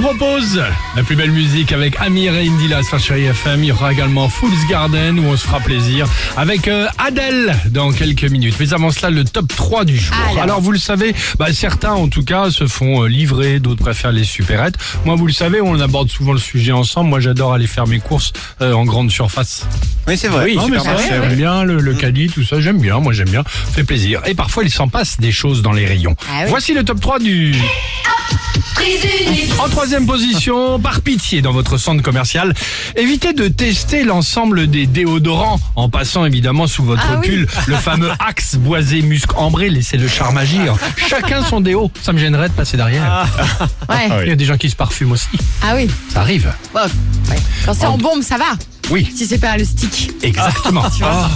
propose la plus belle musique avec Amir et Indila sur Chérie FM. Il y aura également Fool's Garden où on se fera plaisir avec euh, Adèle dans quelques minutes. Mais avant cela, le top 3 du jour. Alors. vous le savez, bah, certains en tout cas se font euh, livrer, d'autres préfèrent les supérettes. Moi, vous le savez, on aborde souvent le sujet ensemble. Moi, j'adore aller faire mes courses euh, en grande surface. Oui, c'est vrai. Non, mais c'est vrai, j'aime bien le, le caddie, tout ça, j'aime bien, moi j'aime bien, fait plaisir. Et parfois il s'en passe des choses dans les rayons. Ah oui. Voici le top 3 du... En troisième position, par pitié dans votre centre commercial, évitez de tester l'ensemble des déodorants en passant évidemment sous votre Ah oui. pull le fameux axe boisé musc ambré, laissez le charme agir. Chacun son déo, ça me gênerait de passer derrière. Ouais. Il y a des gens qui se parfument aussi, Ah oui. ça arrive. Bon, ouais. Quand c'est en bombe, ça va. Oui, Si c'est pas le stick. exactement. Ah.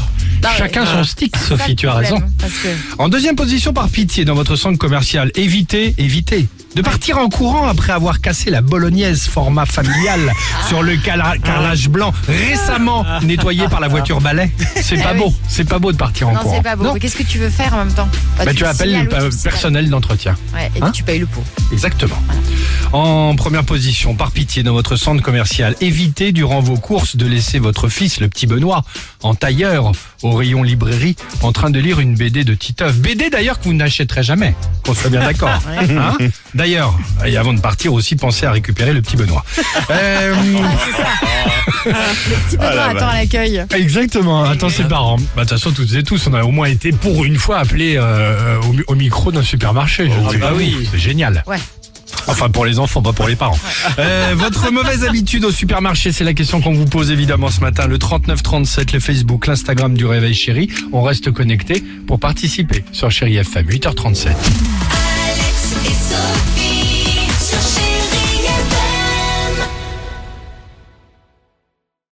Non, Chacun son stick, C'est ça Sophie, tu as raison. Que En deuxième position, par pitié, dans votre centre commercial, évitez, évitez de partir en courant après avoir cassé la bolognaise format familial sur le carrelage blanc récemment nettoyé par la voiture balai. C'est pas Eh beau, c'est pas beau de partir en non, courant. c'est pas beau. Non. Mais qu'est-ce que tu veux faire en même temps Bah, Bah, tu le appelles le tu personnel d'entretien. Ouais, et Hein puis tu payes le pot. Exactement. En première position, par pitié, dans votre centre commercial, évitez durant vos courses de laisser votre fils, le petit Benoît, en tailleur au rayon librairie, en train de lire une BD de Titeuf. BD d'ailleurs que vous n'achèterez jamais, qu'on soit bien d'accord. Hein d'ailleurs, et avant de partir aussi, pensez à récupérer le petit Benoît. Euh, Le petit Benoît attend à l'accueil. exactement, attends ses parents. Bah, de toute façon, toutes et tous, on a au moins été pour une fois appelés euh, au, mi- au micro d'un supermarché. Je ne sais bah pas oui. vous, c'est génial. Ouais. Enfin, pour les enfants, pas pour les parents. Euh, votre mauvaise habitude au supermarché, c'est la question qu'on vous pose évidemment ce matin. Le 3937, le Facebook, l'Instagram du Réveil Chéri. On reste connecté pour participer sur Chéri FM, 8h37. Alex et Sophie.